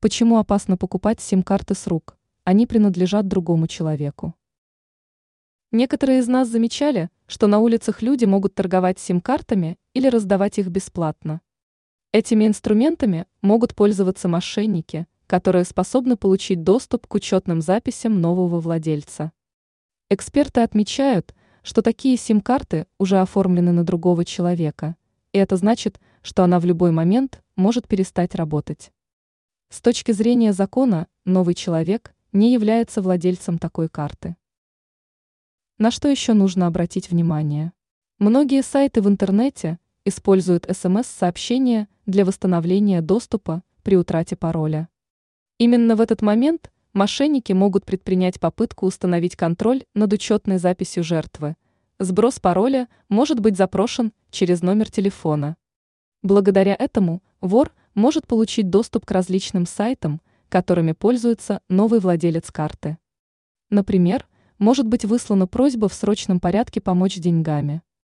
Почему опасно покупать сим-карты с рук? Они принадлежат другому человеку. Некоторые из нас замечали, что на улицах люди могут торговать сим-картами или раздавать их бесплатно. Этими инструментами могут пользоваться мошенники, которые способны получить доступ к учетным записям нового владельца. Эксперты отмечают, что такие сим-карты уже оформлены на другого человека, и это значит, что она в любой момент может перестать работать. С точки зрения закона, новый человек не является владельцем такой карты. На что еще нужно обратить внимание? Многие сайты в интернете используют СМС-сообщения для восстановления доступа при утрате пароля. Именно в этот момент мошенники могут предпринять попытку установить контроль над учетной записью жертвы. Сброс пароля может быть запрошен через номер телефона. Благодаря этому вор может получить доступ к различным сайтам, которыми пользуется новый владелец карты. Например, может быть выслана просьба в срочном порядке помочь деньгами.